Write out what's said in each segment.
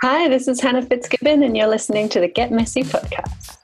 Hi, this is Hannah Fitzgibbon, and you're listening to the Get Messy podcast.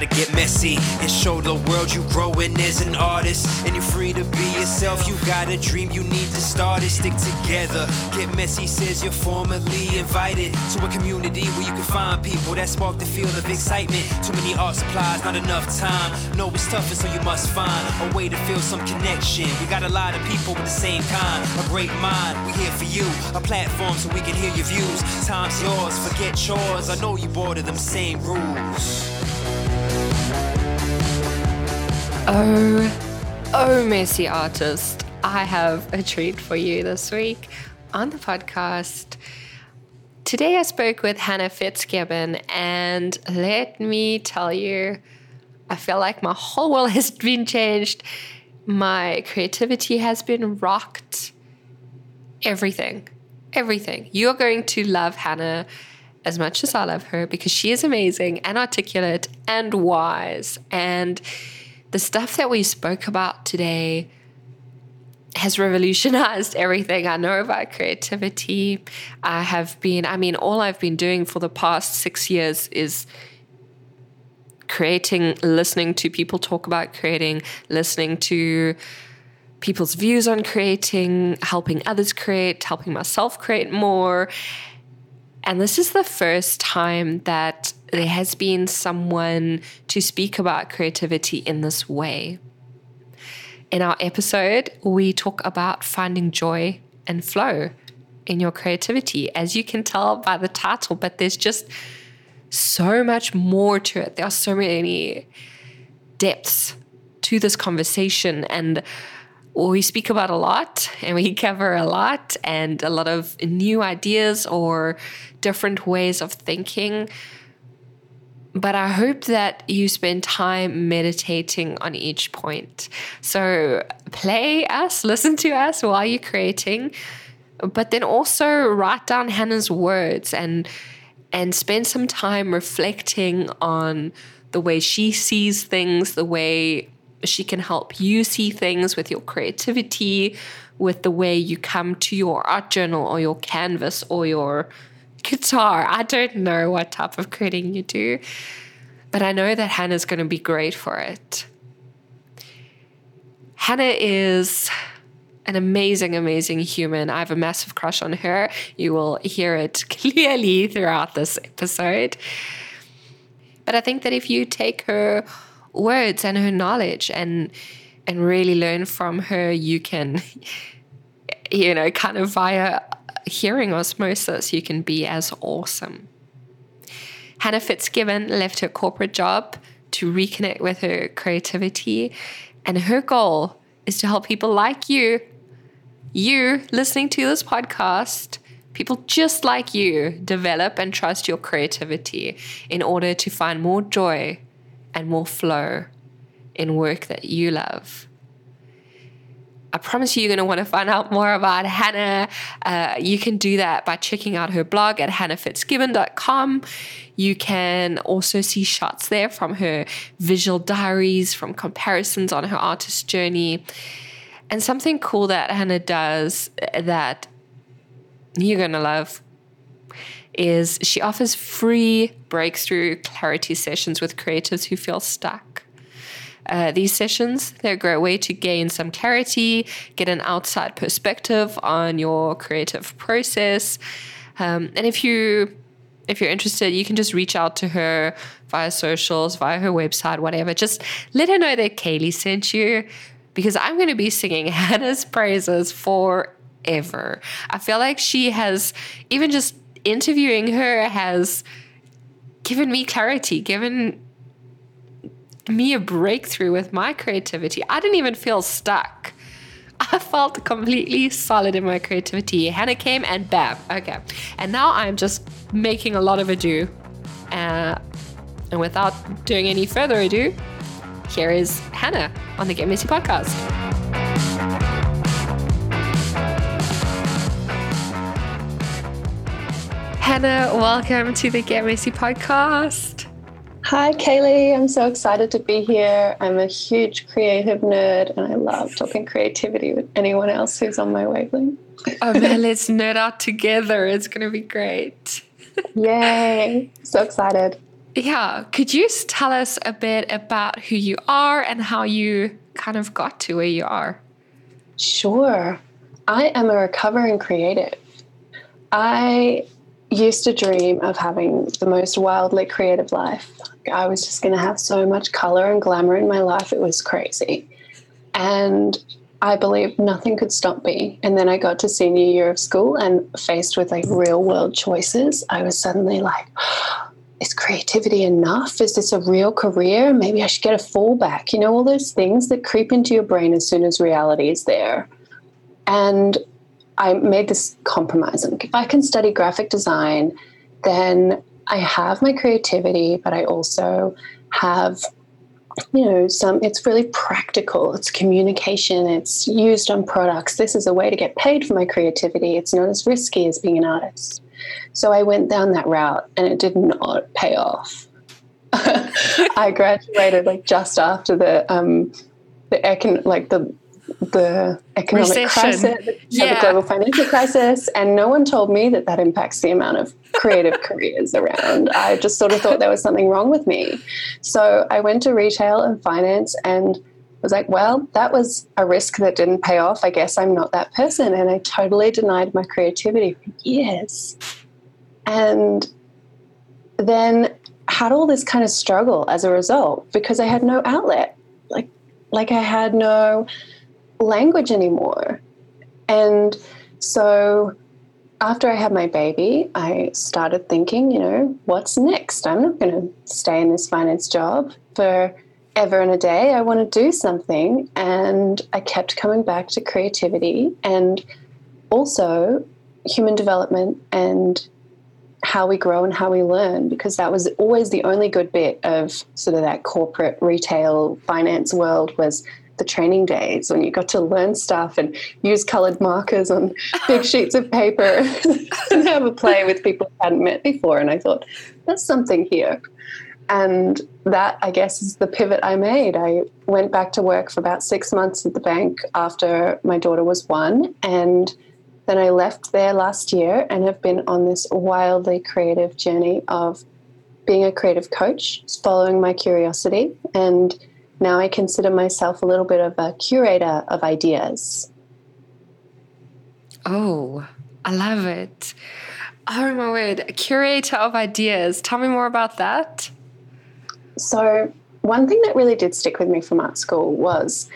Gotta get messy and show the world you growing as an artist. And you're free to be yourself. You got a dream, you need to start it. Stick together. Get messy says you're formally invited to a community where you can find people that spark the feel of excitement. Too many art supplies, not enough time. No, it's tougher, so you must find a way to feel some connection. We got a lot of people with the same kind, a great mind. We here for you, a platform so we can hear your views. Time's yours, forget chores. I know you bored of them same rules. Oh, oh, messy artist. I have a treat for you this week on the podcast. Today I spoke with Hannah Fitzgibbon, and let me tell you, I feel like my whole world has been changed. My creativity has been rocked. Everything, everything. You're going to love Hannah as much as I love her because she is amazing and articulate and wise. And the stuff that we spoke about today has revolutionized everything I know about creativity. I have been, I mean, all I've been doing for the past six years is creating, listening to people talk about creating, listening to people's views on creating, helping others create, helping myself create more. And this is the first time that there has been someone to speak about creativity in this way. In our episode, we talk about finding joy and flow in your creativity, as you can tell by the title, but there's just so much more to it. There are so many depths to this conversation, and we speak about a lot and we cover a lot and a lot of new ideas or different ways of thinking but I hope that you spend time meditating on each point. So play us, listen to us while you're creating, but then also write down Hannah's words and and spend some time reflecting on the way she sees things, the way she can help you see things with your creativity, with the way you come to your art journal or your canvas or your guitar. I don't know what type of creating you do, but I know that Hannah's going to be great for it. Hannah is an amazing, amazing human. I have a massive crush on her. You will hear it clearly throughout this episode. But I think that if you take her words and her knowledge and and really learn from her, you can, you know, kind of via hearing osmosis, you can be as awesome. Hannah Fitzgibbon left her corporate job to reconnect with her creativity, and her goal is to help people like you, you listening to this podcast, people just like you, develop and trust your creativity in order to find more joy and more flow in work that you love. I promise you, you're going to want to find out more about Hannah. Uh, you can do that by checking out her blog at hannahfitzgibbon.com. You can also see shots there from her visual diaries, from comparisons on her artist journey. And something cool that Hannah does that you're going to love is she offers free breakthrough clarity sessions with creatives who feel stuck. Uh, these sessions, they're a great way to gain some clarity, get an outside perspective on your creative process. Um, and if you if you're interested, you can just reach out to her via socials, via her website, whatever. Just let her know that Kaylee sent you because I'm going to be singing Hannah's praises forever. I feel like she has, even just interviewing her, has given me clarity, given me a breakthrough with my creativity. I didn't even feel stuck. I felt completely solid in my creativity. Hannah came and bam, okay. And now I'm just making a lot of ado. Uh, and without doing any further ado, here is Hannah on the Get Messy podcast. Hannah, welcome to the Get Messy podcast. Hi, Kaylee. I'm so excited to be here. I'm a huge creative nerd and I love talking creativity with anyone else who's on my wavelength. oh man, let's nerd out together. It's going to be great. Yay. So excited. Yeah. Could you tell us a bit about who you are and how you kind of got to where you are? Sure. I am a recovering creative. I used to dream of having the most wildly creative life. I was just going to have so much color and glamour in my life. It was crazy. And I believed nothing could stop me. And then I got to senior year of school and faced with like real world choices, I was suddenly like, is creativity enough? Is this a real career? Maybe I should get a fallback. You know, all those things that creep into your brain as soon as reality is there. And I made this compromise. And if I can study graphic design, then I have my creativity, but I also have you know some it's really practical. It's communication. It's used on products. This is a way to get paid for my creativity. It's not as risky as being an artist. So i went down that route and it did not pay off. I graduated like just after the um the econ like the the economic Recession. crisis, yeah. the global financial crisis, and no one told me that that impacts the amount of creative careers around. I just sort of thought there was something wrong with me. So I went to retail and finance and was like, well, that was a risk that didn't pay off. I guess I'm not that person. And I totally denied my creativity for years. And then had all this kind of struggle as a result because I had no outlet. Like like I had no language anymore. And so after I had my baby, I started thinking, you know, what's next? I'm not going to stay in this finance job for ever and a day. I want to do something. And I kept coming back to creativity and also human development and how we grow and how we learn, because that was always the only good bit of sort of that corporate retail finance world was the training days when you got to learn stuff and use colored markers on big sheets of paper and have a play with people I hadn't met before. And I thought, there's something here. And that, I guess, is the pivot I made. I went back to work for about six months at the bank after my daughter was one. And then I left there last year and have been on this wildly creative journey of being a creative coach, following my curiosity and now I consider myself a little bit of a curator of ideas. Oh, I love it. Oh my word, a curator of ideas. Tell me more about that. So, one thing that really did stick with me from art school was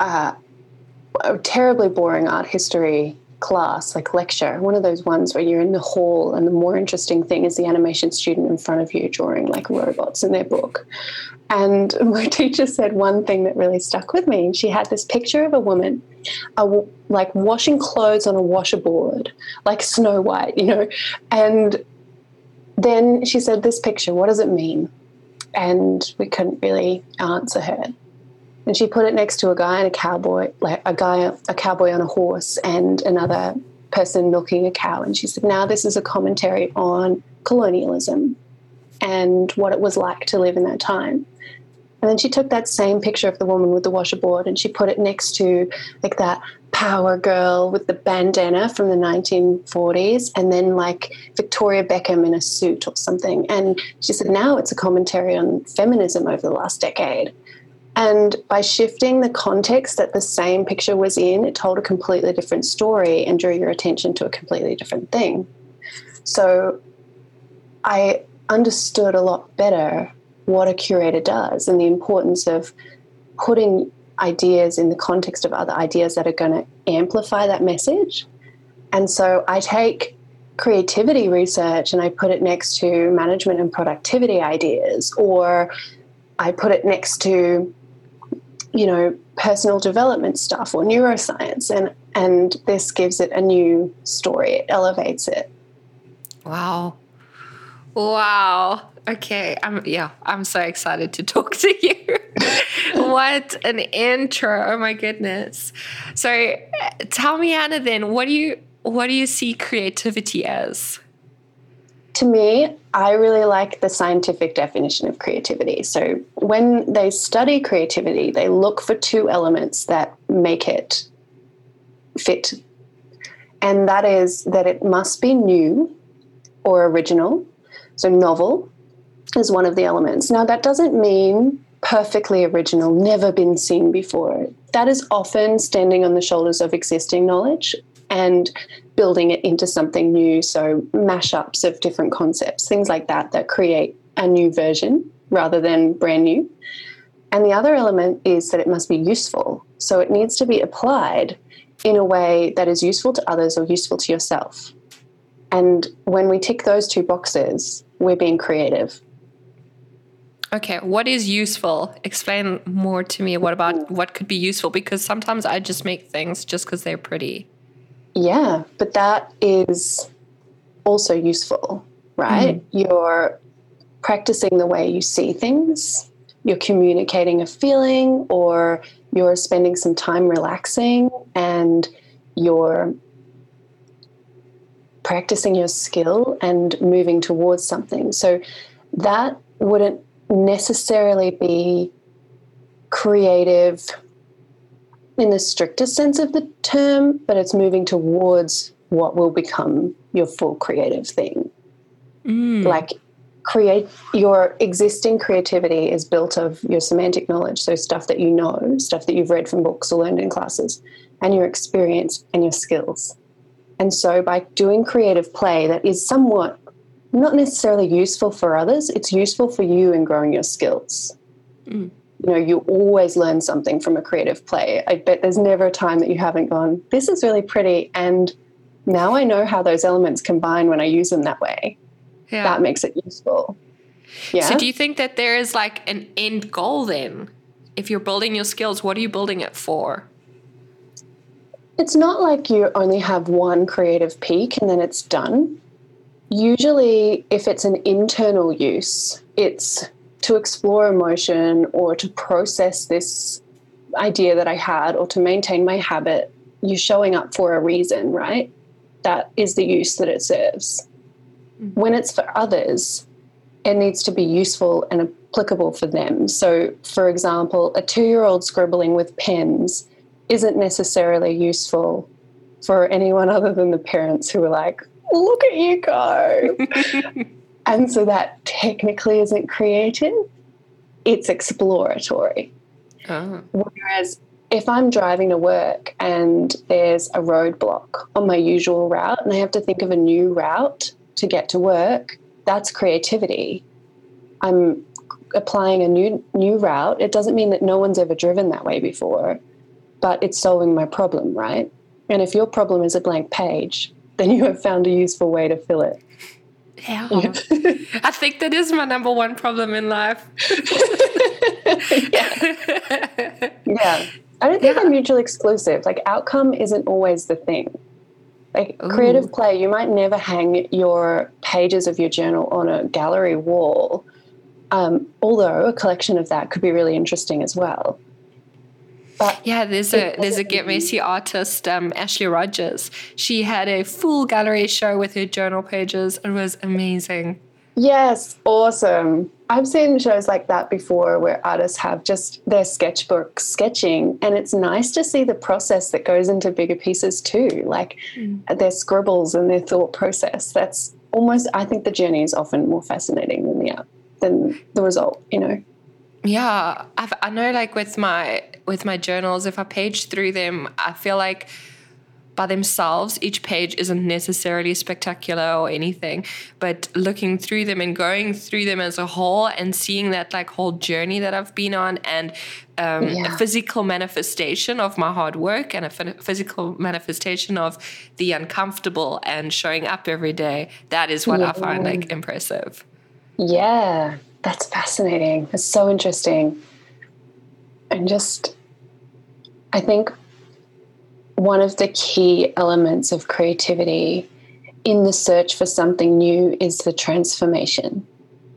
uh, a terribly boring art history class, like lecture, one of those ones where you're in the hall and the more interesting thing is the animation student in front of you drawing like robots in their book. And my teacher said one thing that really stuck with me. She had this picture of a woman, like washing clothes on a washboard, like Snow White, you know. And then she said, This picture, what does it mean? And we couldn't really answer her. And she put it next to a guy and a cowboy, like a guy, a cowboy on a horse, and another person milking a cow. And she said, Now this is a commentary on colonialism and what it was like to live in that time. And then she took that same picture of the woman with the washerboard and she put it next to like that power girl with the bandana from the 1940s and then like Victoria Beckham in a suit or something. And she said, now it's a commentary on feminism over the last decade. And by shifting the context that the same picture was in, it told a completely different story and drew your attention to a completely different thing. So I understood a lot better what a curator does and the importance of putting ideas in the context of other ideas that are going to amplify that message. And so I take creativity research and I put it next to management and productivity ideas, or I put it next to, you know, personal development stuff or neuroscience. And, and this gives it a new story, it elevates it. Wow. Wow. Okay. I'm yeah, I'm so excited to talk to you. what an intro. Oh my goodness. So uh, tell me Hannah then, what do you what do you see creativity as? To me, I really like the scientific definition of creativity. So, when they study creativity, they look for two elements that make it fit. and that is that it must be new or original. So, novel is one of the elements. Now, that doesn't mean perfectly original, never been seen before. That is often standing on the shoulders of existing knowledge and building it into something new. So, mashups of different concepts, things like that, that create a new version rather than brand new. And the other element is that it must be useful. So, it needs to be applied in a way that is useful to others or useful to yourself. And when we tick those two boxes, we're being creative. Okay, what is useful? Explain more to me. What about what could be useful? Because sometimes I just make things just because they're pretty. Yeah, but that is also useful, right? Mm. You're practicing the way you see things, you're communicating a feeling, or you're spending some time relaxing and you're practicing your skill and moving towards something. So that wouldn't necessarily be creative in the strictest sense of the term, but it's moving towards what will become your full creative thing. Mm. Like create your existing creativity is built of your semantic knowledge, so stuff that you know, stuff that you've read from books or learned in classes, and your experience and your skills. And so by doing creative play that is somewhat not necessarily useful for others, it's useful for you in growing your skills. Mm. You know, you always learn something from a creative play. I bet there's never a time that you haven't gone, this is really pretty. And now I know how those elements combine when I use them that way. Yeah. That makes it useful. Yeah. So do you think that there is like an end goal then? If you're building your skills, what are you building it for? It's not like you only have one creative peak and then it's done. Usually, if it's an internal use, it's to explore emotion or to process this idea that I had or to maintain my habit. You're showing up for a reason, right? That is the use that it serves. Mm-hmm. When it's for others, it needs to be useful and applicable for them. So, for example, a two year old scribbling with pens isn't necessarily useful for anyone other than the parents who are like, look at you go. and so that technically isn't creative, it's exploratory. Oh. Whereas if I'm driving to work and there's a roadblock on my usual route and I have to think of a new route to get to work, that's creativity. I'm applying a new new route. It doesn't mean that no one's ever driven that way before, but it's solving my problem, right? And if your problem is a blank page, then you have found a useful way to fill it. Yeah. I think that is my number one problem in life. yeah. yeah. I don't think yeah. they're mutually exclusive. Like outcome isn't always the thing. Like Ooh. creative play, you might never hang your pages of your journal on a gallery wall. Um, although a collection of that could be really interesting as well. But yeah, there's a there's a Get Messy artist, um, Ashley Rogers. She had a full gallery show with her journal pages. It was amazing. Yes, awesome. I've seen shows like that before where artists have just their sketchbook sketching, and it's nice to see the process that goes into bigger pieces too, like mm. their scribbles and their thought process. That's almost, I think the journey is often more fascinating than the than the result, you know yeah I've, i know like with my with my journals if i page through them i feel like by themselves each page isn't necessarily spectacular or anything but looking through them and going through them as a whole and seeing that like whole journey that i've been on and um, yeah. a physical manifestation of my hard work and a physical manifestation of the uncomfortable and showing up every day that is what yeah. i find like impressive yeah that's fascinating. It's so interesting. And just, I think one of the key elements of creativity in the search for something new is the transformation.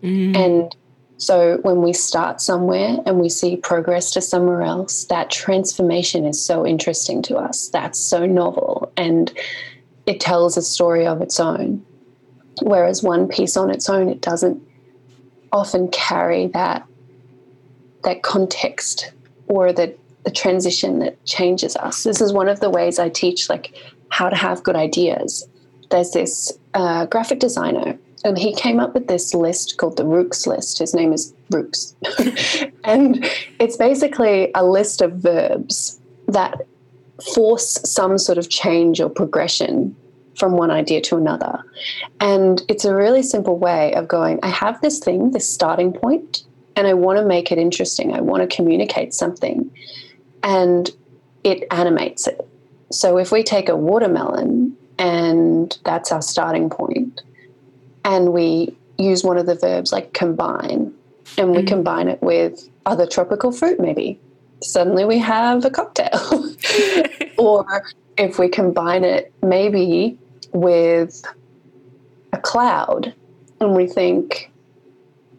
Mm. And so when we start somewhere and we see progress to somewhere else, that transformation is so interesting to us. That's so novel and it tells a story of its own. Whereas one piece on its own, it doesn't often carry that that context or the, the transition that changes us. This is one of the ways I teach like how to have good ideas. There's this uh, graphic designer, and he came up with this list called the Rooks list. His name is Rooks. and it's basically a list of verbs that force some sort of change or progression from one idea to another. And it's a really simple way of going, I have this thing, this starting point, and I want to make it interesting. I want to communicate something. And it animates it. So if we take a watermelon and that's our starting point, and we use one of the verbs like combine, and we mm-hmm. combine it with other tropical fruit, maybe suddenly we have a cocktail. or if we combine it maybe with a cloud and we think,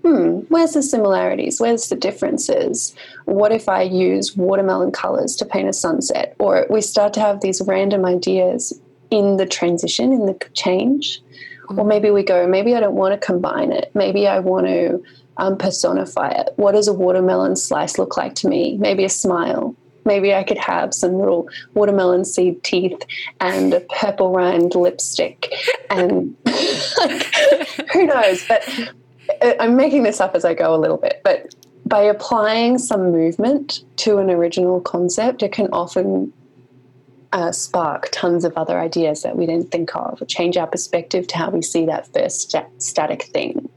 hmm, where's the similarities? Where's the differences? What if I use watermelon colors to paint a sunset? Or we start to have these random ideas in the transition, in the change. Or maybe we go, maybe I don't want to combine it. Maybe I want to um, personify it. What does a watermelon slice look like to me? Maybe a smile. Maybe I could have some little watermelon seed teeth and a purple rind lipstick. And like, who knows? But uh, I'm making this up as I go a little bit. But by applying some movement to an original concept, it can often uh, spark tons of other ideas that we didn't think of, or change our perspective to how we see that first st- static thing.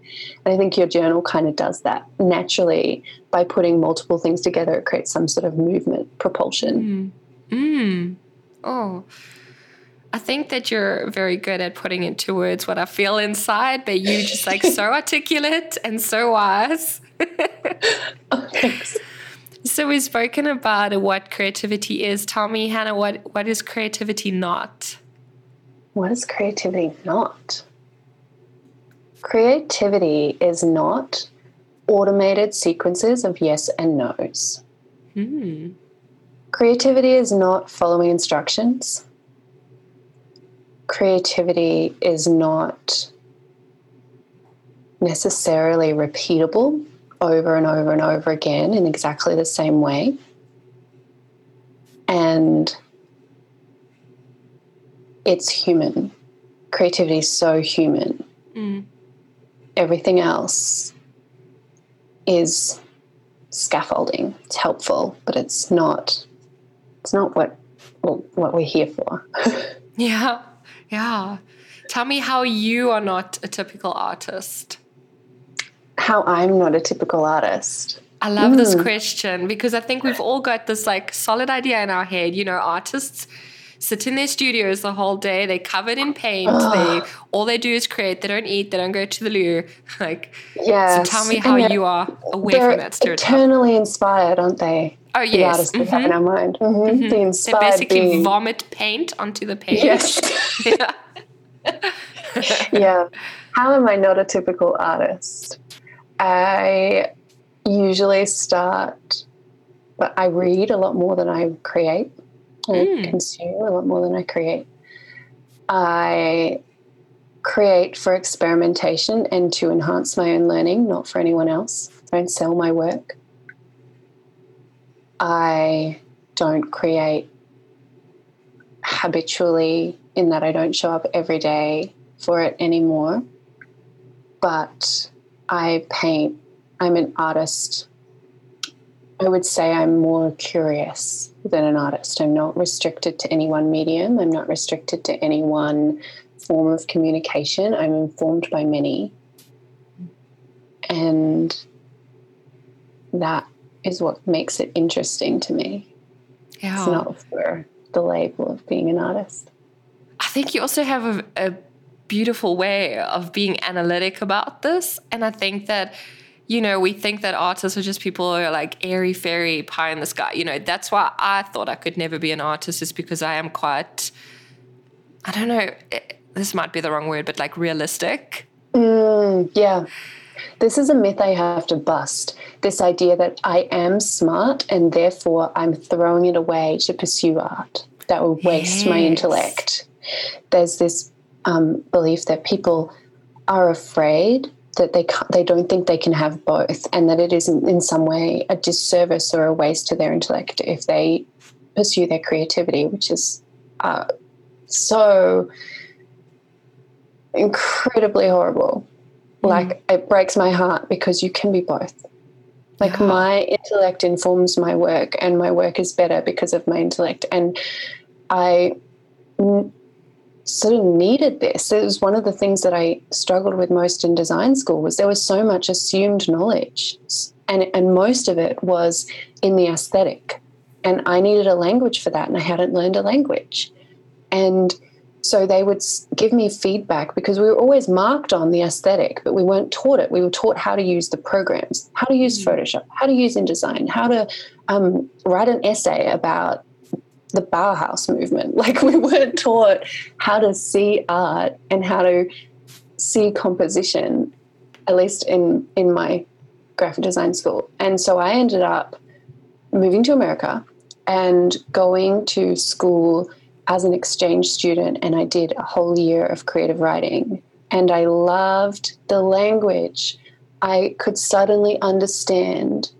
And I think your journal kind of does that naturally by putting multiple things together. It creates some sort of movement, propulsion. Mm. Mm. Oh. I think that you're very good at putting into words what I feel inside, but you just like so articulate and so wise. oh, thanks. So we've spoken about what creativity is. Tell me, Hannah, what, what is creativity not? What is creativity not? Creativity is not automated sequences of yes and no's. Hmm. Creativity is not following instructions. Creativity is not necessarily repeatable over and over and over again in exactly the same way. And it's human. Creativity is so human. Mm. Everything else is scaffolding. It's helpful, but it's not. It's not what well, what we're here for. yeah, yeah. Tell me how you are not a typical artist how I'm not a typical artist. I love mm. this question because I think we've all got this like solid idea in our head. You know, artists sit in their studios the whole day. they're covered in paint. They all they do is create. They don't eat. They don't go to the loo. Like, yeah. So tell me how you are away from that stereotype. Eternally inspired, aren't they? Oh yes, the artists mm-hmm. we have in our mind. Mm-hmm. Mm-hmm. The inspired they basically being. vomit paint onto the page. Yes. yeah. yeah. How am I not a typical artist? I usually start, but I read a lot more than I create. I mm. consume a lot more than I create. I create for experimentation and to enhance my own learning, not for anyone else. I don't sell my work. I don't create habitually in that I don't show up every day for it anymore. But I paint, I'm an artist. I would say I'm more curious than an artist. I'm not restricted to any one medium, I'm not restricted to any one form of communication. I'm informed by many. And that is what makes it interesting to me. Yeah. It's not for the label of being an artist. I think you also have a, a beautiful way of being analytic about this. And I think that, you know, we think that artists are just people who are like airy fairy pie in the sky. You know, that's why I thought I could never be an artist, is because I am quite, I don't know, it, eh, this might be the wrong word, but like realistic. Mm, yeah. This is a myth I have to bust. This idea that I am smart and therefore I'm throwing it away to pursue art. That will waste yes. my intellect. There's this um, belief that people are afraid that they they don't think they can have both, and that it is in some way a disservice or a waste to their intellect if they pursue their creativity, which is uh, so incredibly horrible. Mm. Like it breaks my heart because you can be both. Like yeah. my intellect informs my work, and my work is better because of my intellect. And I sort of needed this. It was one of the things that I struggled with most in design school was there was so much assumed knowledge, and and most of it was in the aesthetic, and I needed a language for that, and I hadn't learned a language, and so they would give me feedback because we were always marked on the aesthetic, but we weren't taught it. We were taught how to use the programs, how to use mm. Photoshop, how to use InDesign, how to um, write an essay about the Bauhaus movement. Like we weren't taught how to see art and how to see composition, at least in in my graphic design school. And so I ended up moving to America and going to school as an exchange student and I did a whole year of creative writing and I loved the language. I could suddenly understand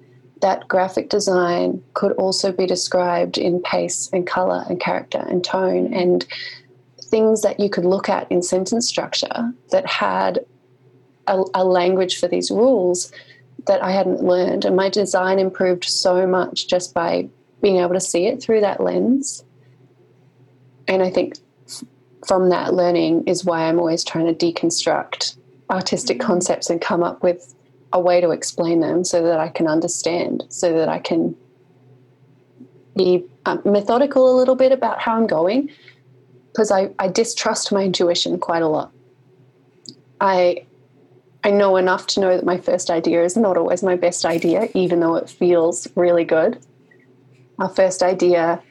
that graphic design could also be described in pace and color and character and tone and things that you could look at in sentence structure that had a, a, language for these rules that I hadn't learned. And my design improved so much just by being able to see it through that lens. And I think from that learning is why I'm always trying to deconstruct artistic mm-hmm. concepts and come up with a way to explain them so that I can understand, so that I can be um, methodical a little bit about how I'm going, because I, I distrust my intuition quite a lot. I I know enough to know that my first idea is not always my best idea, even though it feels really good. Our first idea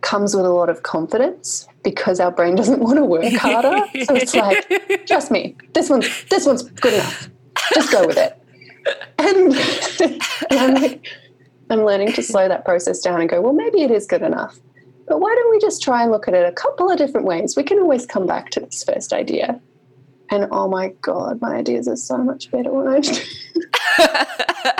comes with a lot of confidence because our brain doesn't want to work harder. so it's like, trust me, this one's this one's good enough. Just go with it and, I'm like, I'm learning to slow that process down and go, well, maybe it is good enough. But why don't we just try and look at it a couple of different ways? We can always come back to this first idea. And oh my God, my ideas are so much better when I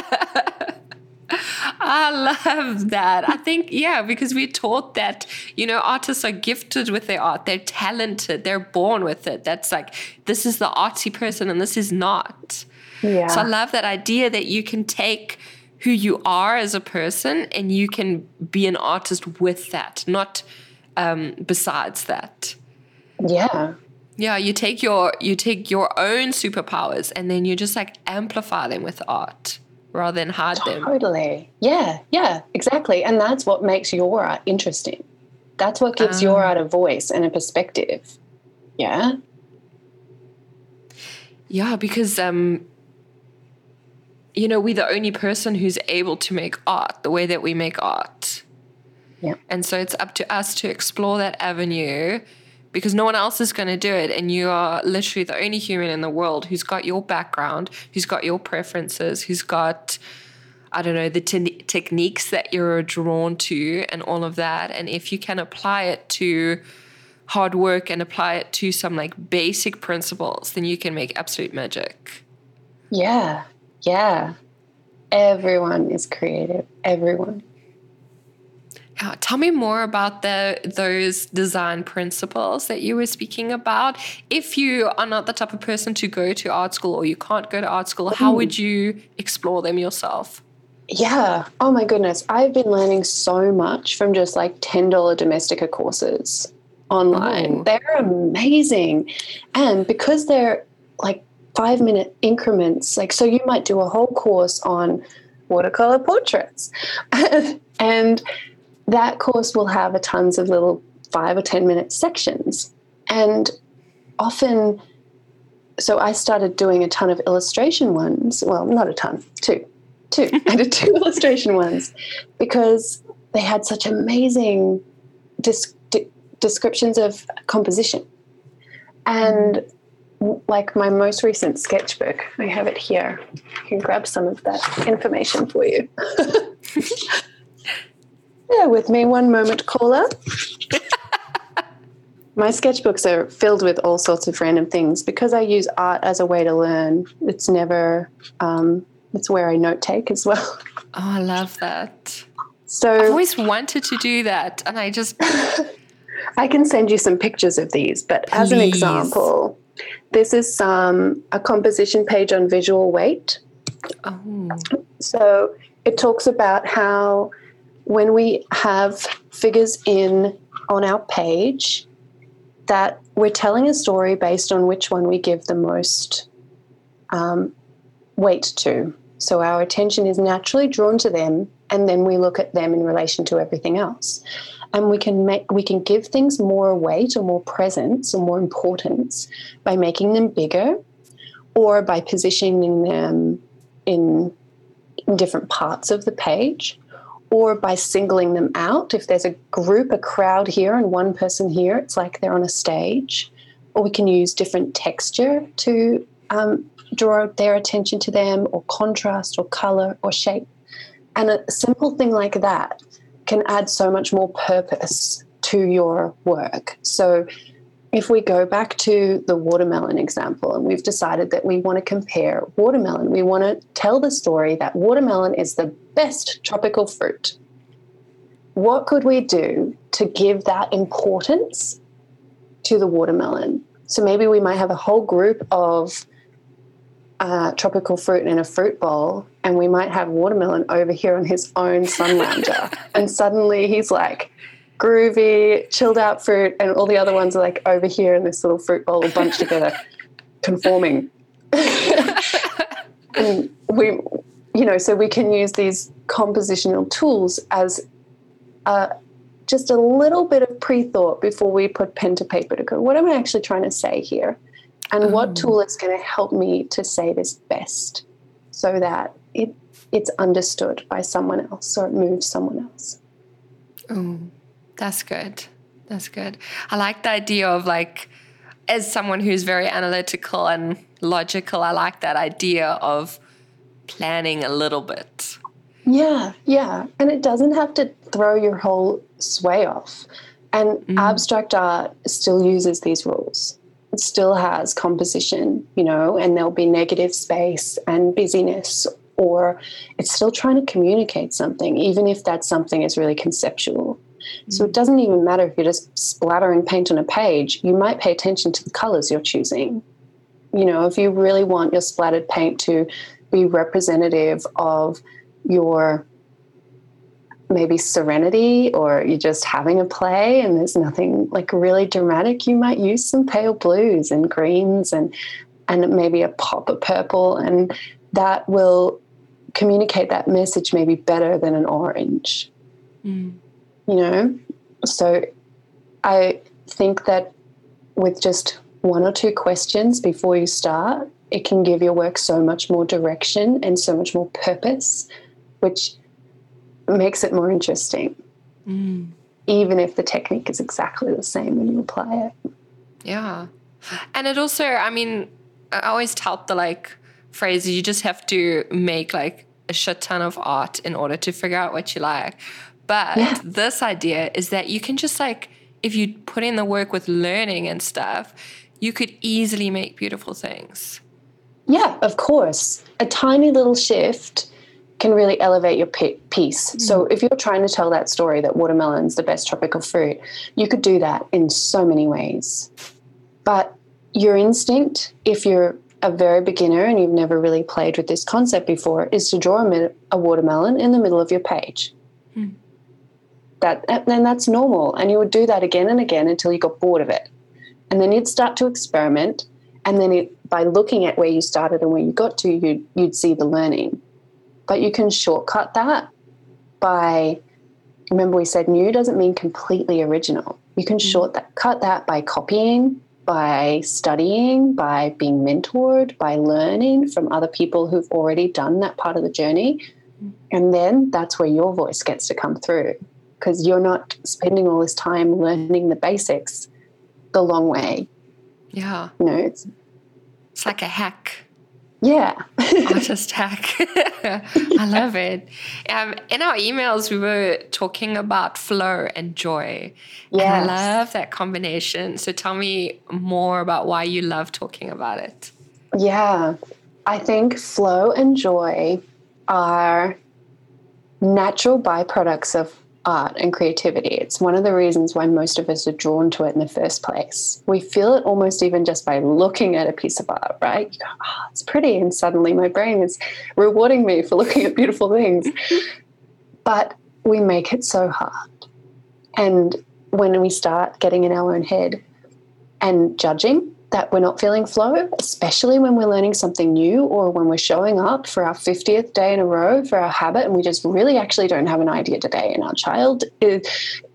I love that. I think, yeah, because we're taught that, you know, artists are gifted with their art. They're talented. They're born with it. That's like, this is the artsy person and this is not. Yeah. So I love that idea that you can take who you are as a person and you can be an artist with that, not um, besides that. Yeah. Yeah, you take your you take your own superpowers and then you just like amplify them with art rather than hide totally. them. Totally. Yeah, yeah, exactly. And that's what makes your art interesting. That's what gives um, your ah. art a voice and a perspective. Yeah. Yeah, because um you know, we're the only person who's able to make art the way that we make art. Yeah. And so it's up to us to explore that avenue because no one else is going to do it. And you are literally the only human in the world who's got your background, who's got your preferences, who's got, I don't know, the te- techniques that you're drawn to and all of that. And if you can apply it to hard work and apply it to some like basic principles, then you can make absolute magic. Yeah. Yeah. Everyone is creative. Everyone. Yeah, tell me more about the those design principles that you were speaking about. If you are not the type of person to go to art school or you can't go to art school, how mm. would you explore them yourself? Yeah. Oh my goodness. I've been learning so much from just like $10 domestika courses online. Oh. They're amazing. And because they're like five minute increments. Like, so you might do a whole course on watercolor portraits. and that course will have a tons of little five or 10 minute sections. And often, so I started doing a ton of illustration ones. Well, not a ton, two. Two. I did two illustration ones because they had such amazing disc- descriptions of composition. And mm-hmm. Like my most recent sketchbook. I have it here. I can grab some of that information for you. yeah, with me one moment, caller. my sketchbooks are filled with all sorts of random things because I use art as a way to learn. It's never, um, it's where I note take as well. Oh, I love that. So I've always wanted to do that, and I just I can send you some pictures of these, but as an example, this is some a composition page on visual weight. Oh. So it talks about how when we have figures in on our page, that we're telling a story based on which one we give the most um, weight to. So our attention is naturally drawn to them, and then we look at them in relation to everything else. And we can make we can give things more weight or more presence or more importance by making them bigger, or by positioning them in in different parts of the page or by singling them out. If there's a group, a crowd here, and one person here, it's like they're on a stage. Or we can use different texture to um, draw their attention to them, or contrast, or color, or shape. And a simple thing like that can add so much more purpose to your work. So if we go back to the watermelon example and we've decided that we want to compare watermelon, we want to tell the story that watermelon is the best tropical fruit. What could we do to give that importance to the watermelon? So maybe we might have a whole group of uh, tropical fruit in a fruit bowl, and we might have watermelon over here on his own sun lounger. and suddenly he's like, groovy, chilled out fruit, and all the other ones are like over here in this little fruit bowl bunched together, conforming. and we, you know, so we can use these compositional tools as uh, just a little bit of pre-thought before we put pen to paper to go. What am I actually trying to say here? And what um, tool is going to help me to say this best, so that it it's understood by someone else or it moves someone else. Oh, that's good. That's good. I like the idea of like, as someone who's very analytical and logical, I like that idea of planning a little bit. Yeah, yeah. And it doesn't have to throw your whole sway off. And mm. abstract art still uses these rules. Still has composition, you know, and there'll be negative space and busyness, or it's still trying to communicate something, even if that something is really conceptual. So it mm. doesn't even matter if you're just splattering paint on a page, you might pay attention to the colors you're choosing. You know, if you really want your splattered paint to be representative of your maybe serenity or you're just having a play and there's nothing like really dramatic you might use some pale blues and greens and and maybe a pop of purple and that will communicate that message maybe better than an orange. Mm. You know? So i think that with just one or two questions before you start it can give your work so much more direction and so much more purpose which makes it more interesting, mm. even if the technique is exactly the same when you apply it. Yeah. And it also, I mean, I always tout the like phrase you just have to make like a shit ton of art in order to figure out what you like. But Yeah. this idea is that you can just like, if you put in the work with learning and stuff, you could easily make beautiful things. Yeah, of course. A tiny little shift can really elevate your pi- piece. So mm. if you're trying to tell that story that watermelon's the best tropical fruit, you could do that in so many ways. But your instinct, if you're a very beginner and you've never really played with this concept before, is to draw a, a watermelon in the middle of your page. Hmm. That then that's normal, and you would do that again and again until you got bored of it, and then you'd start to experiment, and then it, by looking at where you started and where you got to, you'd, you'd see the learning. But you can shortcut that by remember we said new doesn't mean completely original. You can mm. short that cut that by copying, by studying, by being mentored, by learning from other people who've already done that part of the journey. Mm. And then that's where your voice gets to come through because you're not spending all this time learning the basics the long way. Yeah. You know, it's It's like a hack. Yeah. artist hack. I love it. Um, in our emails, we were talking about flow and joy. And I love that combination. So tell me more about why you love talking about it. Yeah, I think flow and joy are natural byproducts of art and creativity. It's one of the reasons why most of us are drawn to it in the first place. We feel it almost even just by looking at a piece of art, right? You go, oh, it's pretty. And suddenly my brain is rewarding me for looking at beautiful things. but we make it so hard. And when we start getting in our own head and judging, that we're not feeling flow, especially when we're learning something new or when we're showing up for our 50th day in a row for our habit and we just really actually don't have an idea today. And our child is,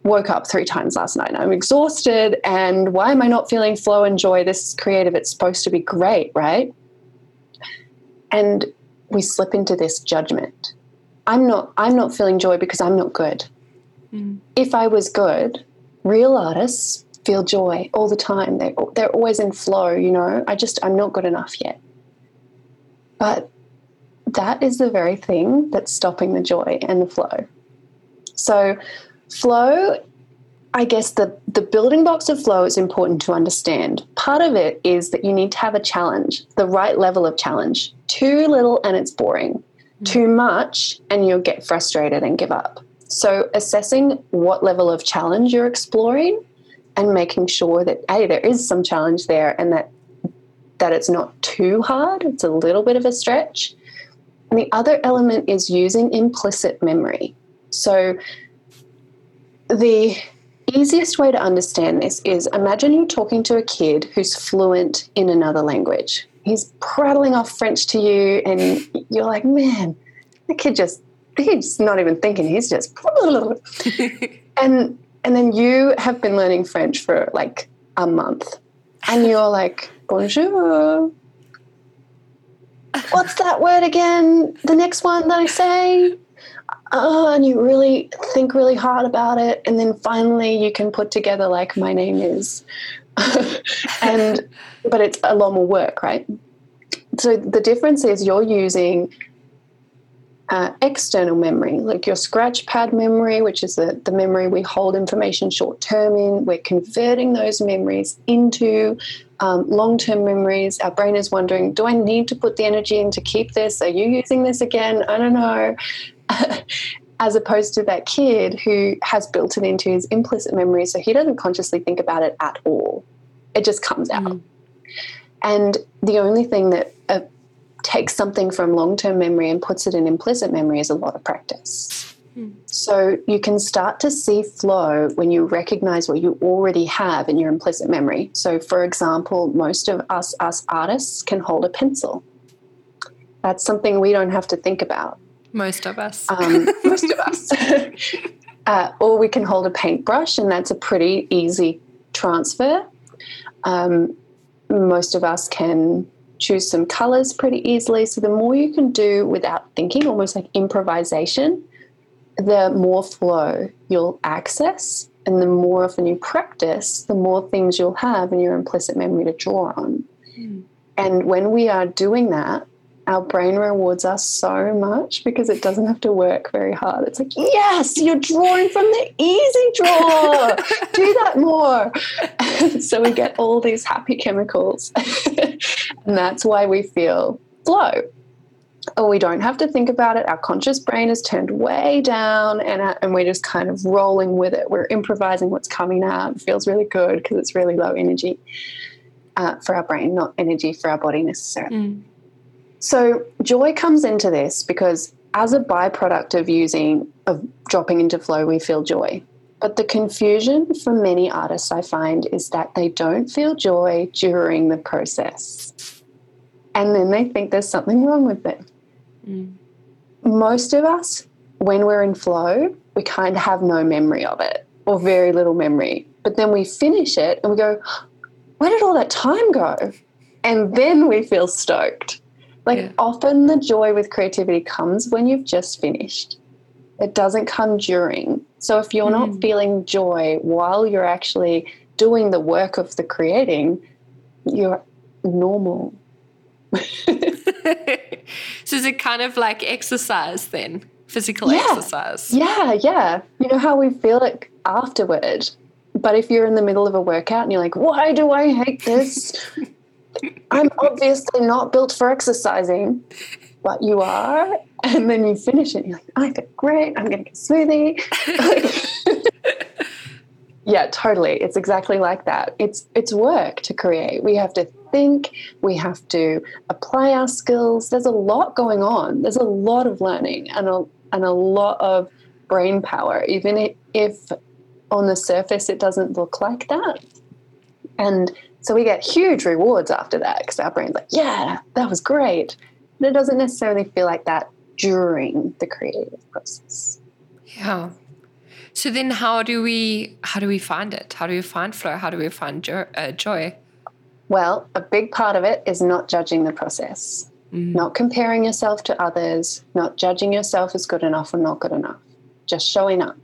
woke up three times last night and I'm exhausted. And why am I not feeling flow and joy? This is creative. It's supposed to be great, right? And we slip into this judgment. I'm not I'm not feeling joy because I'm not good. Mm. If I was good, real artists feel joy all the time. They, they're always in flow, you know. I just, I'm not good enough yet. But that is the very thing that's stopping the joy and the flow. So, flow, I guess the, the building blocks of flow is important to understand. Part of it is that you need to have a challenge, the right level of challenge. Too little and it's boring. Mm-hmm. Too much and you'll get frustrated and give up. So, assessing what level of challenge you're exploring and making sure that a there is some challenge there and that that it's not too hard it's a little bit of a stretch. And the other element is using implicit memory. So the easiest way to understand this is imagine you're talking to a kid who's fluent in another language. He's prattling off french to you and you're like man the kid just he's not even thinking he's just and and then you have been learning French for like a month and you're like, bonjour. What's that word again? The next one that I say? Oh, and you really think really hard about it. And then finally you can put together, like, my name is. and, but it's a lot more work, right? So the difference is you're using uh, external memory, like your scratch pad memory, which is the, the memory we hold information short term in. We're converting those memories into um, long term memories. Our brain is wondering, do I need to put the energy in to keep this? Are you using this again? I don't know. As opposed to that kid who has built it into his implicit memory, so he doesn't consciously think about it at all. It just comes out. Mm. And the only thing that takes something from long term memory and puts it in implicit memory is a lot of practice. Hmm. So you can start to see flow when you recognize what you already have in your implicit memory. So, for example, most of us, us artists, can hold a pencil. That's something we don't have to think about. Most of us. Um, most of us. uh, or we can hold a paintbrush, and that's a pretty easy transfer. Um, most of us can choose some colors pretty easily. So the more you can do without thinking, almost like improvisation, the more flow you'll access. And the more often you practice, the more things you'll have in your implicit memory to draw on. Mm. And when we are doing that, our brain rewards us so much because it doesn't have to work very hard. It's like, yes, you're drawing from the easy drawer. Do that more. so we get all these happy chemicals. and that's why we feel flow. Or we don't have to think about it. Our conscious brain is turned way down and, uh, and we're just kind of rolling with it. We're improvising what's coming out. It feels really good because it's really low energy uh, for our brain, not energy for our body necessarily. Mm. So joy comes into this because as a byproduct of using of dropping into flow, we feel joy. But the confusion for many artists I find is that they don't feel joy during the process. And then they think there's something wrong with them. Mm. Most of us, when we're in flow, we kind of have no memory of it or very little memory. But then we finish it and we go, where did all that time go? And then we feel stoked. Like yeah. often the joy with creativity comes when you've just finished. It doesn't come during. So if you're mm. not feeling joy while you're actually doing the work of the creating, you're normal. so is it kind of like exercise then? Physical yeah. exercise? Yeah, yeah. You know how we feel it afterward. But if you're in the middle of a workout and you're like, why do I hate this? I'm obviously not built for exercising, but you are. And then you finish it, and you're like, I feel great. I'm going to get a smoothie. yeah, totally. It's exactly like that. It's it's work to create. We have to think. We have to apply our skills. There's a lot going on. There's a lot of learning and a and a lot of brain power, even if on the surface it doesn't look like that. And so we get huge rewards after that because our brain's like, yeah, that was great. But it doesn't necessarily feel like that during the creative process. Yeah. So then, how do we how do we find it? How do we find flow? How do we find jo- uh, joy? Well, a big part of it is not judging the process, mm. not comparing yourself to others, not judging yourself as good enough or not good enough. Just showing up,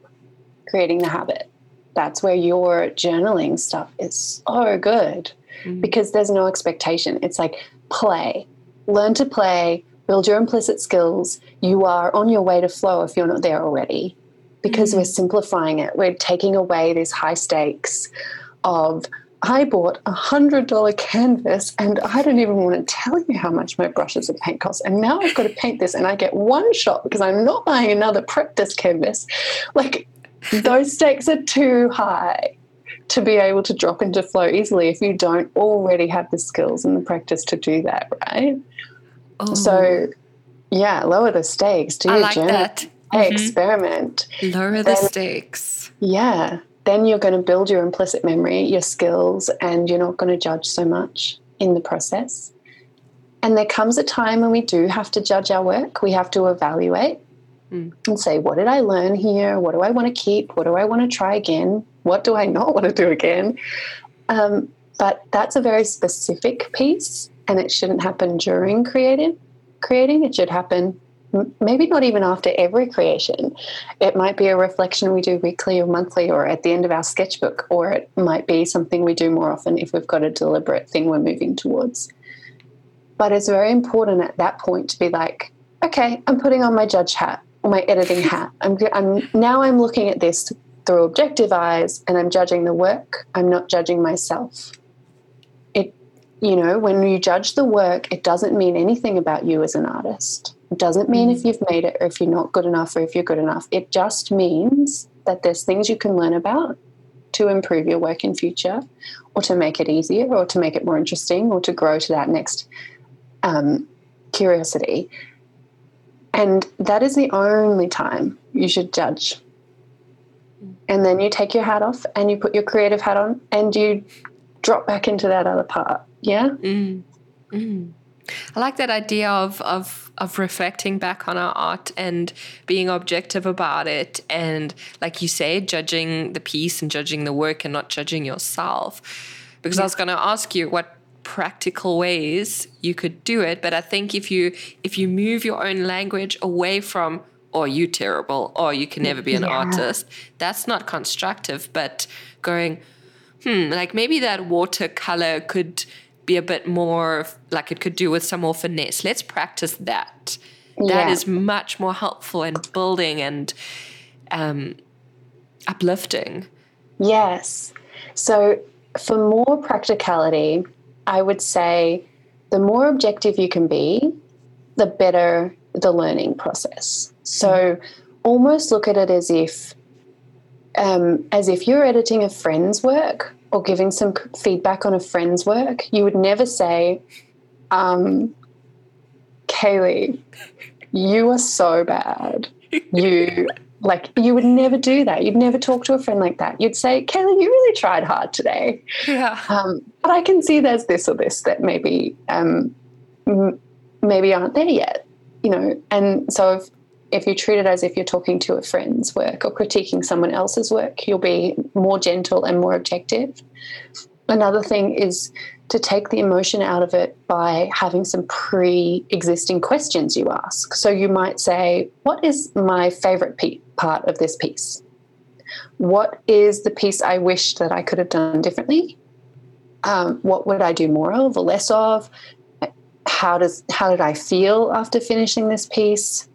creating the habit that's where your journaling stuff is so good mm-hmm. because there's no expectation. It's like play, learn to play, build your implicit skills. You are on your way to flow if you're not there already because mm-hmm. we're simplifying it. We're taking away these high stakes of, I bought a hundred dollar canvas and I don't even want to tell you how much my brushes and paint cost. And now I've got to paint this and I get one shot because I'm not buying another practice canvas. Like those stakes are too high to be able to drop into flow easily if you don't already have the skills and the practice to do that, right? Oh. So, yeah, lower the stakes. Do I your like journey. That. Mm-hmm. Experiment. Lower the stakes. Yeah. Then you're going to build your implicit memory, your skills, and you're not going to judge so much in the process. And there comes a time when we do have to judge our work. We have to evaluate mm. and say, what did I learn here? What do I want to keep? What do I want to try again? What do I not want to do again? Um, but that's a very specific piece, and it shouldn't happen during creative creating. It should happen maybe not even after every creation. It might be a reflection we do weekly or monthly or at the end of our sketchbook, or it might be something we do more often if we've got a deliberate thing we're moving towards. But it's very important at that point to be like, okay, I'm putting on my judge hat or my editing hat. I'm, I'm now I'm looking at this through objective eyes and I'm judging the work. I'm not judging myself. It, you know, when you judge the work, it doesn't mean anything about you as an artist. Doesn't mean if you've made it or if you're not good enough or if you're good enough. It just means that there's things you can learn about to improve your work in future or to make it easier or to make it more interesting or to grow to that next um, curiosity. And that is the only time you should judge. And then you take your hat off and you put your creative hat on and you drop back into that other part. Yeah. Mm. Mm. I like that idea of, of of reflecting back on our art and being objective about it and like you say judging the piece and judging the work and not judging yourself because yeah. I was going to ask you what practical ways you could do it but i think if you if you move your own language away from oh you terrible or oh, you can never be an yeah. artist that's not constructive but going hmm like maybe that watercolor could be a bit more like it could do with some more finesse let's practice that That is yeah. much more helpful in building and um, uplifting yes so for more practicality I would say the more objective you can be, the better the learning process. So almost look at it as if um, as if you're editing a friend's work or giving some feedback on a friend's work. You would never say, um, "Kaylee, you are so bad. You like you would never do that. You'd never talk to a friend like that. You'd say, Kaylee, you really tried hard today. Yeah. Um, but I can see there's this or this that maybe um, m- maybe aren't there yet. You know, and so if if you treat it as if you're talking to a friend's work or critiquing someone else's work, you'll be more gentle and more objective. Another thing is to take the emotion out of it by having some pre existing questions you ask. So you might say, What is my favorite pe- part of this piece? What is the piece I wish that I could have done differently? Um, what would I do more of or less of? How does how did I feel after finishing this piece?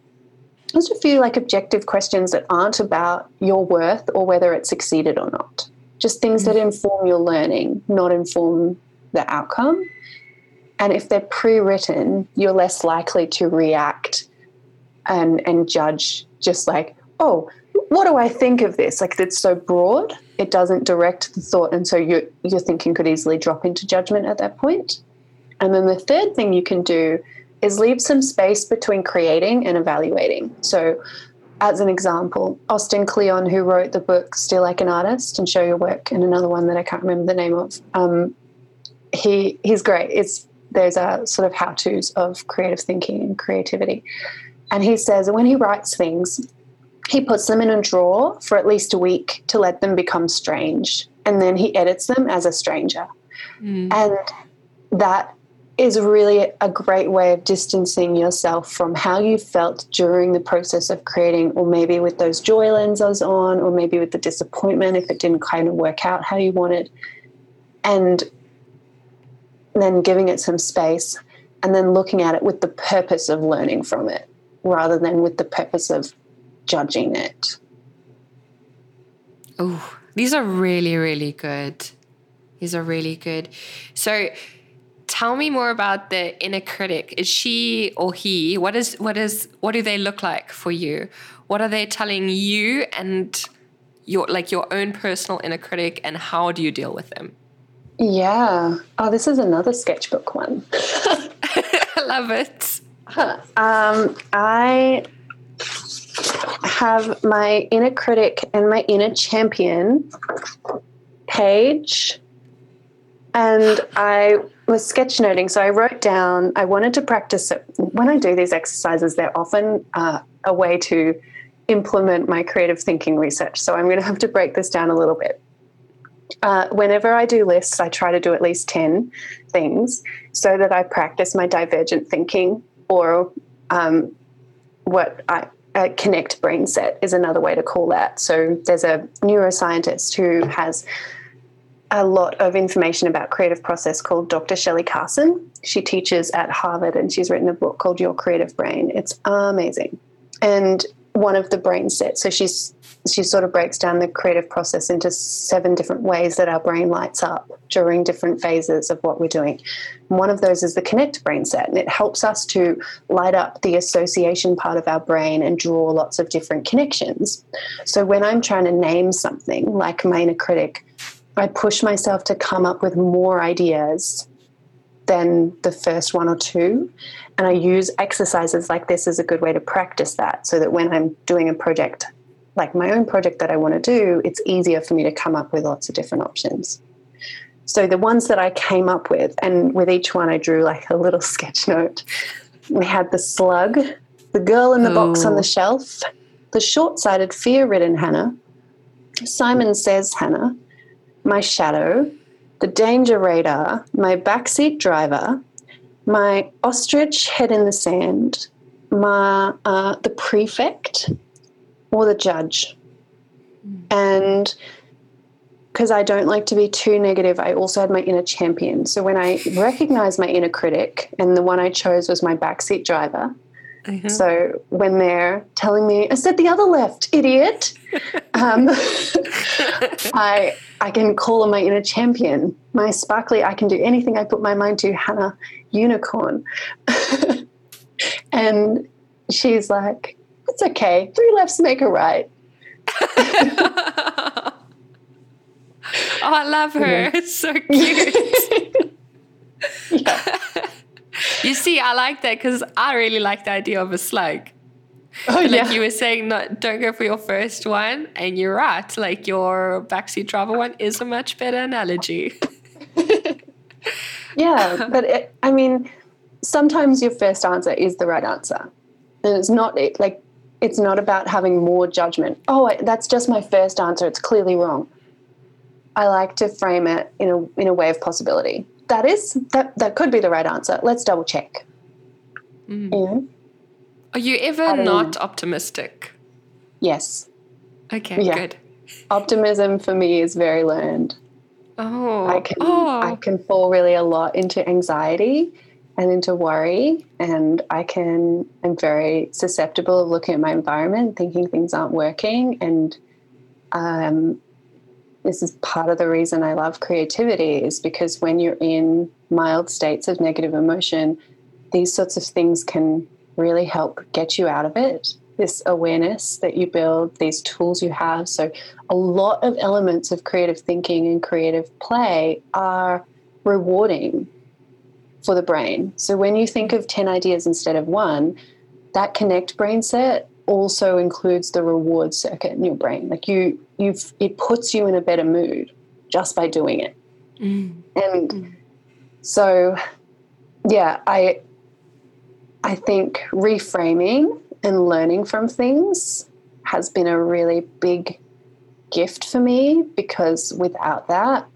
Are a few like objective questions that aren't about your worth or whether it succeeded or not. Just things that mm. inform your learning, not inform the outcome. And if they're pre written, you're less likely to react and, and judge just like, oh, what do I think of this? Like it's so broad, it doesn't direct the thought. And so your, your thinking could easily drop into judgment at that point. And then the third thing you can do is leave some space between creating and evaluating. So, as an example, Austin Kleon, who wrote the book Steal Like an Artist and Show Your Work, and another one that I can't remember the name of, um, he he's great. It's there's a sort of how tos of creative thinking and creativity, and he says when he writes things, he puts them in a drawer for at least a week to let them become strange, and then he edits them as a stranger, mm. and that is really a great way of distancing yourself from how you felt during the process of creating, or maybe with those joy lenses on, or maybe with the disappointment if it didn't kind of work out how you wanted. And then giving it some space and then looking at it with the purpose of learning from it rather than with the purpose of judging it. Oh, these are really, really good. These are really good. So, tell me more about the inner critic. Is she or he? What is what is what do they look like for you? What are they telling you and your like your own personal inner critic and how do you deal with them? Yeah. Oh, this is another sketchbook one. I love it. Um, I have my inner critic and my inner champion page and I was sketchnoting. So I wrote down, I wanted to practice it. When I do these exercises, they're often uh, a way to implement my creative thinking research. So I'm going to have to break this down a little bit. Uh, whenever I do lists, I try to do at least 10 things so that I practice my divergent thinking or um, what I, connect brain set is another way to call that. So there's a neuroscientist who has a lot of information about creative process called Dr. Shelley Carson. She teaches at Harvard and she's written a book called Your Creative Brain. It's amazing. And one of the brain sets, so she's she sort of breaks down the creative process into seven different ways that our brain lights up during different phases of what we're doing. One of those is the connect brain set, and it helps us to light up the association part of our brain and draw lots of different connections. So when I'm trying to name something like my inner critic, I push myself to come up with more ideas than the first one or two. And I use exercises like this as a good way to practice that so that when I'm doing a project, like my own project that I want to do, it's easier for me to come up with lots of different options. So the ones that I came up with, and with each one I drew like a little sketch note. We had the slug, the girl in the oh. box on the oh. shelf, the short sighted, fear ridden Hannah, Simon says Hannah, my shadow, the danger radar, my backseat driver, my ostrich head in the sand, my uh, the prefect, or the judge. And because I don't like to be too negative, I also had my inner champion. So when I recognized my inner critic, and the one I chose was my backseat driver. Mm-hmm. So when they're telling me, I said the other left, idiot, um, I I can call on my inner champion, my sparkly, I can do anything I put my mind to, Hannah Unicorn. and she's like, it's okay, three lefts make a right. oh, I love her. Yeah. It's so cute. yeah. You see, I like that because I really like the idea of a slug. Oh, like yeah. you were saying, not don't go for your first one, and you're right. Like your backseat driver one is a much better analogy. yeah, but it, I mean, sometimes your first answer is the right answer, and it's not it, like it's not about having more judgment. Oh, that's just my first answer. It's clearly wrong. I like to frame it in a in a way of possibility. That is that that could be the right answer. Let's double check. Mm. Are you ever not optimistic? Yes. Okay, yeah. good. Optimism for me is very learned. Oh. I can oh. I can fall really a lot into anxiety and into worry and I can I'm very susceptible of looking at my environment, thinking things aren't working and um this is part of the reason I love creativity is because when you're in mild states of negative emotion, these sorts of things can really help get you out of it. This awareness that you build, these tools you have. So, a lot of elements of creative thinking and creative play are rewarding for the brain. So, when you think of 10 ideas instead of one, that connect brain set also includes the reward circuit in your brain. Like you, you've it puts you in a better mood just by doing it. Mm. And mm. so, yeah, I I think reframing and learning from things has been a really big gift for me because without that,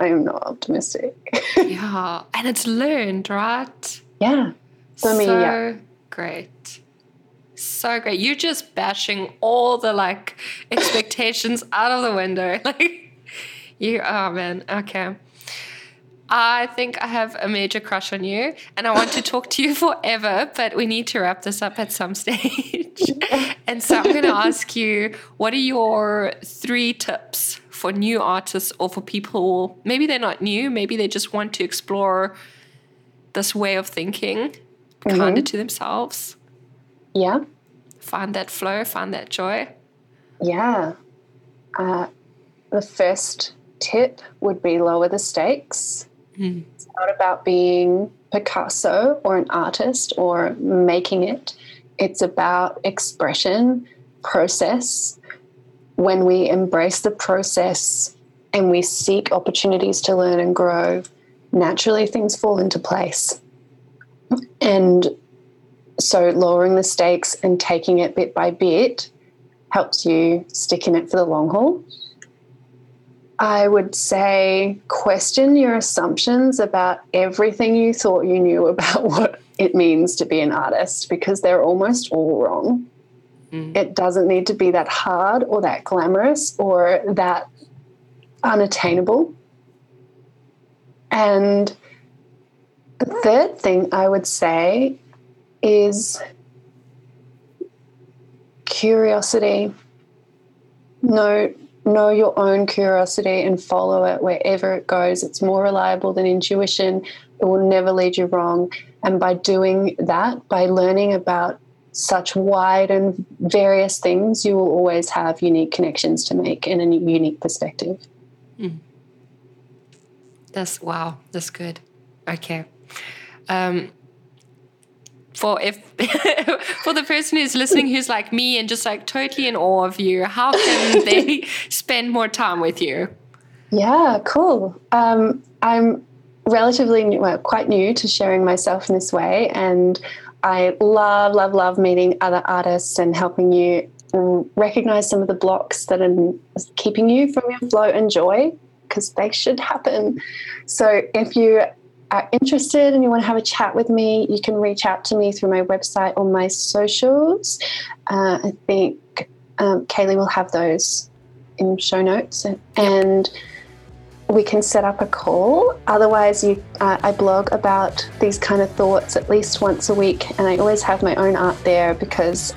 I'm not optimistic. yeah, and it's learned, right? Yeah. For so me, yeah. great. So great. You're just bashing all the like expectations out of the window. Like you oh man, okay. I think I have a major crush on you and I want to talk to you forever, but we need to wrap this up at some stage. and so I'm going to ask you what are your three tips for new artists or for people maybe they're not new, maybe they just want to explore this way of thinking, mm-hmm. kinder to themselves? Yeah. Find that flow, find that joy. Yeah. Uh, the first tip would be lower the stakes. Mm. It's not about being Picasso or an artist or making it. It's about expression, process. When we embrace the process and we seek opportunities to learn and grow, naturally things fall into place. And so, lowering the stakes and taking it bit by bit helps you stick in it for the long haul. I would say question your assumptions about everything you thought you knew about what it means to be an artist because they're almost all wrong. Mm. It doesn't need to be that hard or that glamorous or that unattainable. And the third thing I would say is curiosity. No, know your own curiosity and follow it wherever it goes. It's more reliable than intuition. It will never lead you wrong. And by doing that, by learning about such wide and various things, you will always have unique connections to make and a unique perspective. Mm. That's wow. That's good. Okay. Um, for if for the person who's listening who's like me and just like totally in awe of you how can they spend more time with you? Yeah cool. Um, i'm relatively new, well, quite new to sharing myself in this way and i love love love meeting other artists and helping you recognize some of the blocks that are keeping you from your flow and joy because they should happen. So if you are interested and you want to have a chat with me, you can reach out to me through my website or my socials. Uh, I think um, Kaylee will have those in show notes, and, and we can set up a call. Otherwise, you, uh, I blog about these kind of thoughts at least once a week, and I always have my own art there because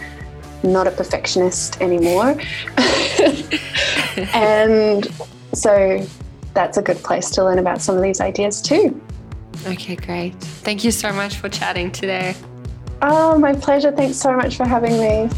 I'm not a perfectionist anymore. and so that's a good place to learn about some of these ideas too. Okay, great. Thank you so much for chatting today. Oh, my pleasure. Thanks so much for having me.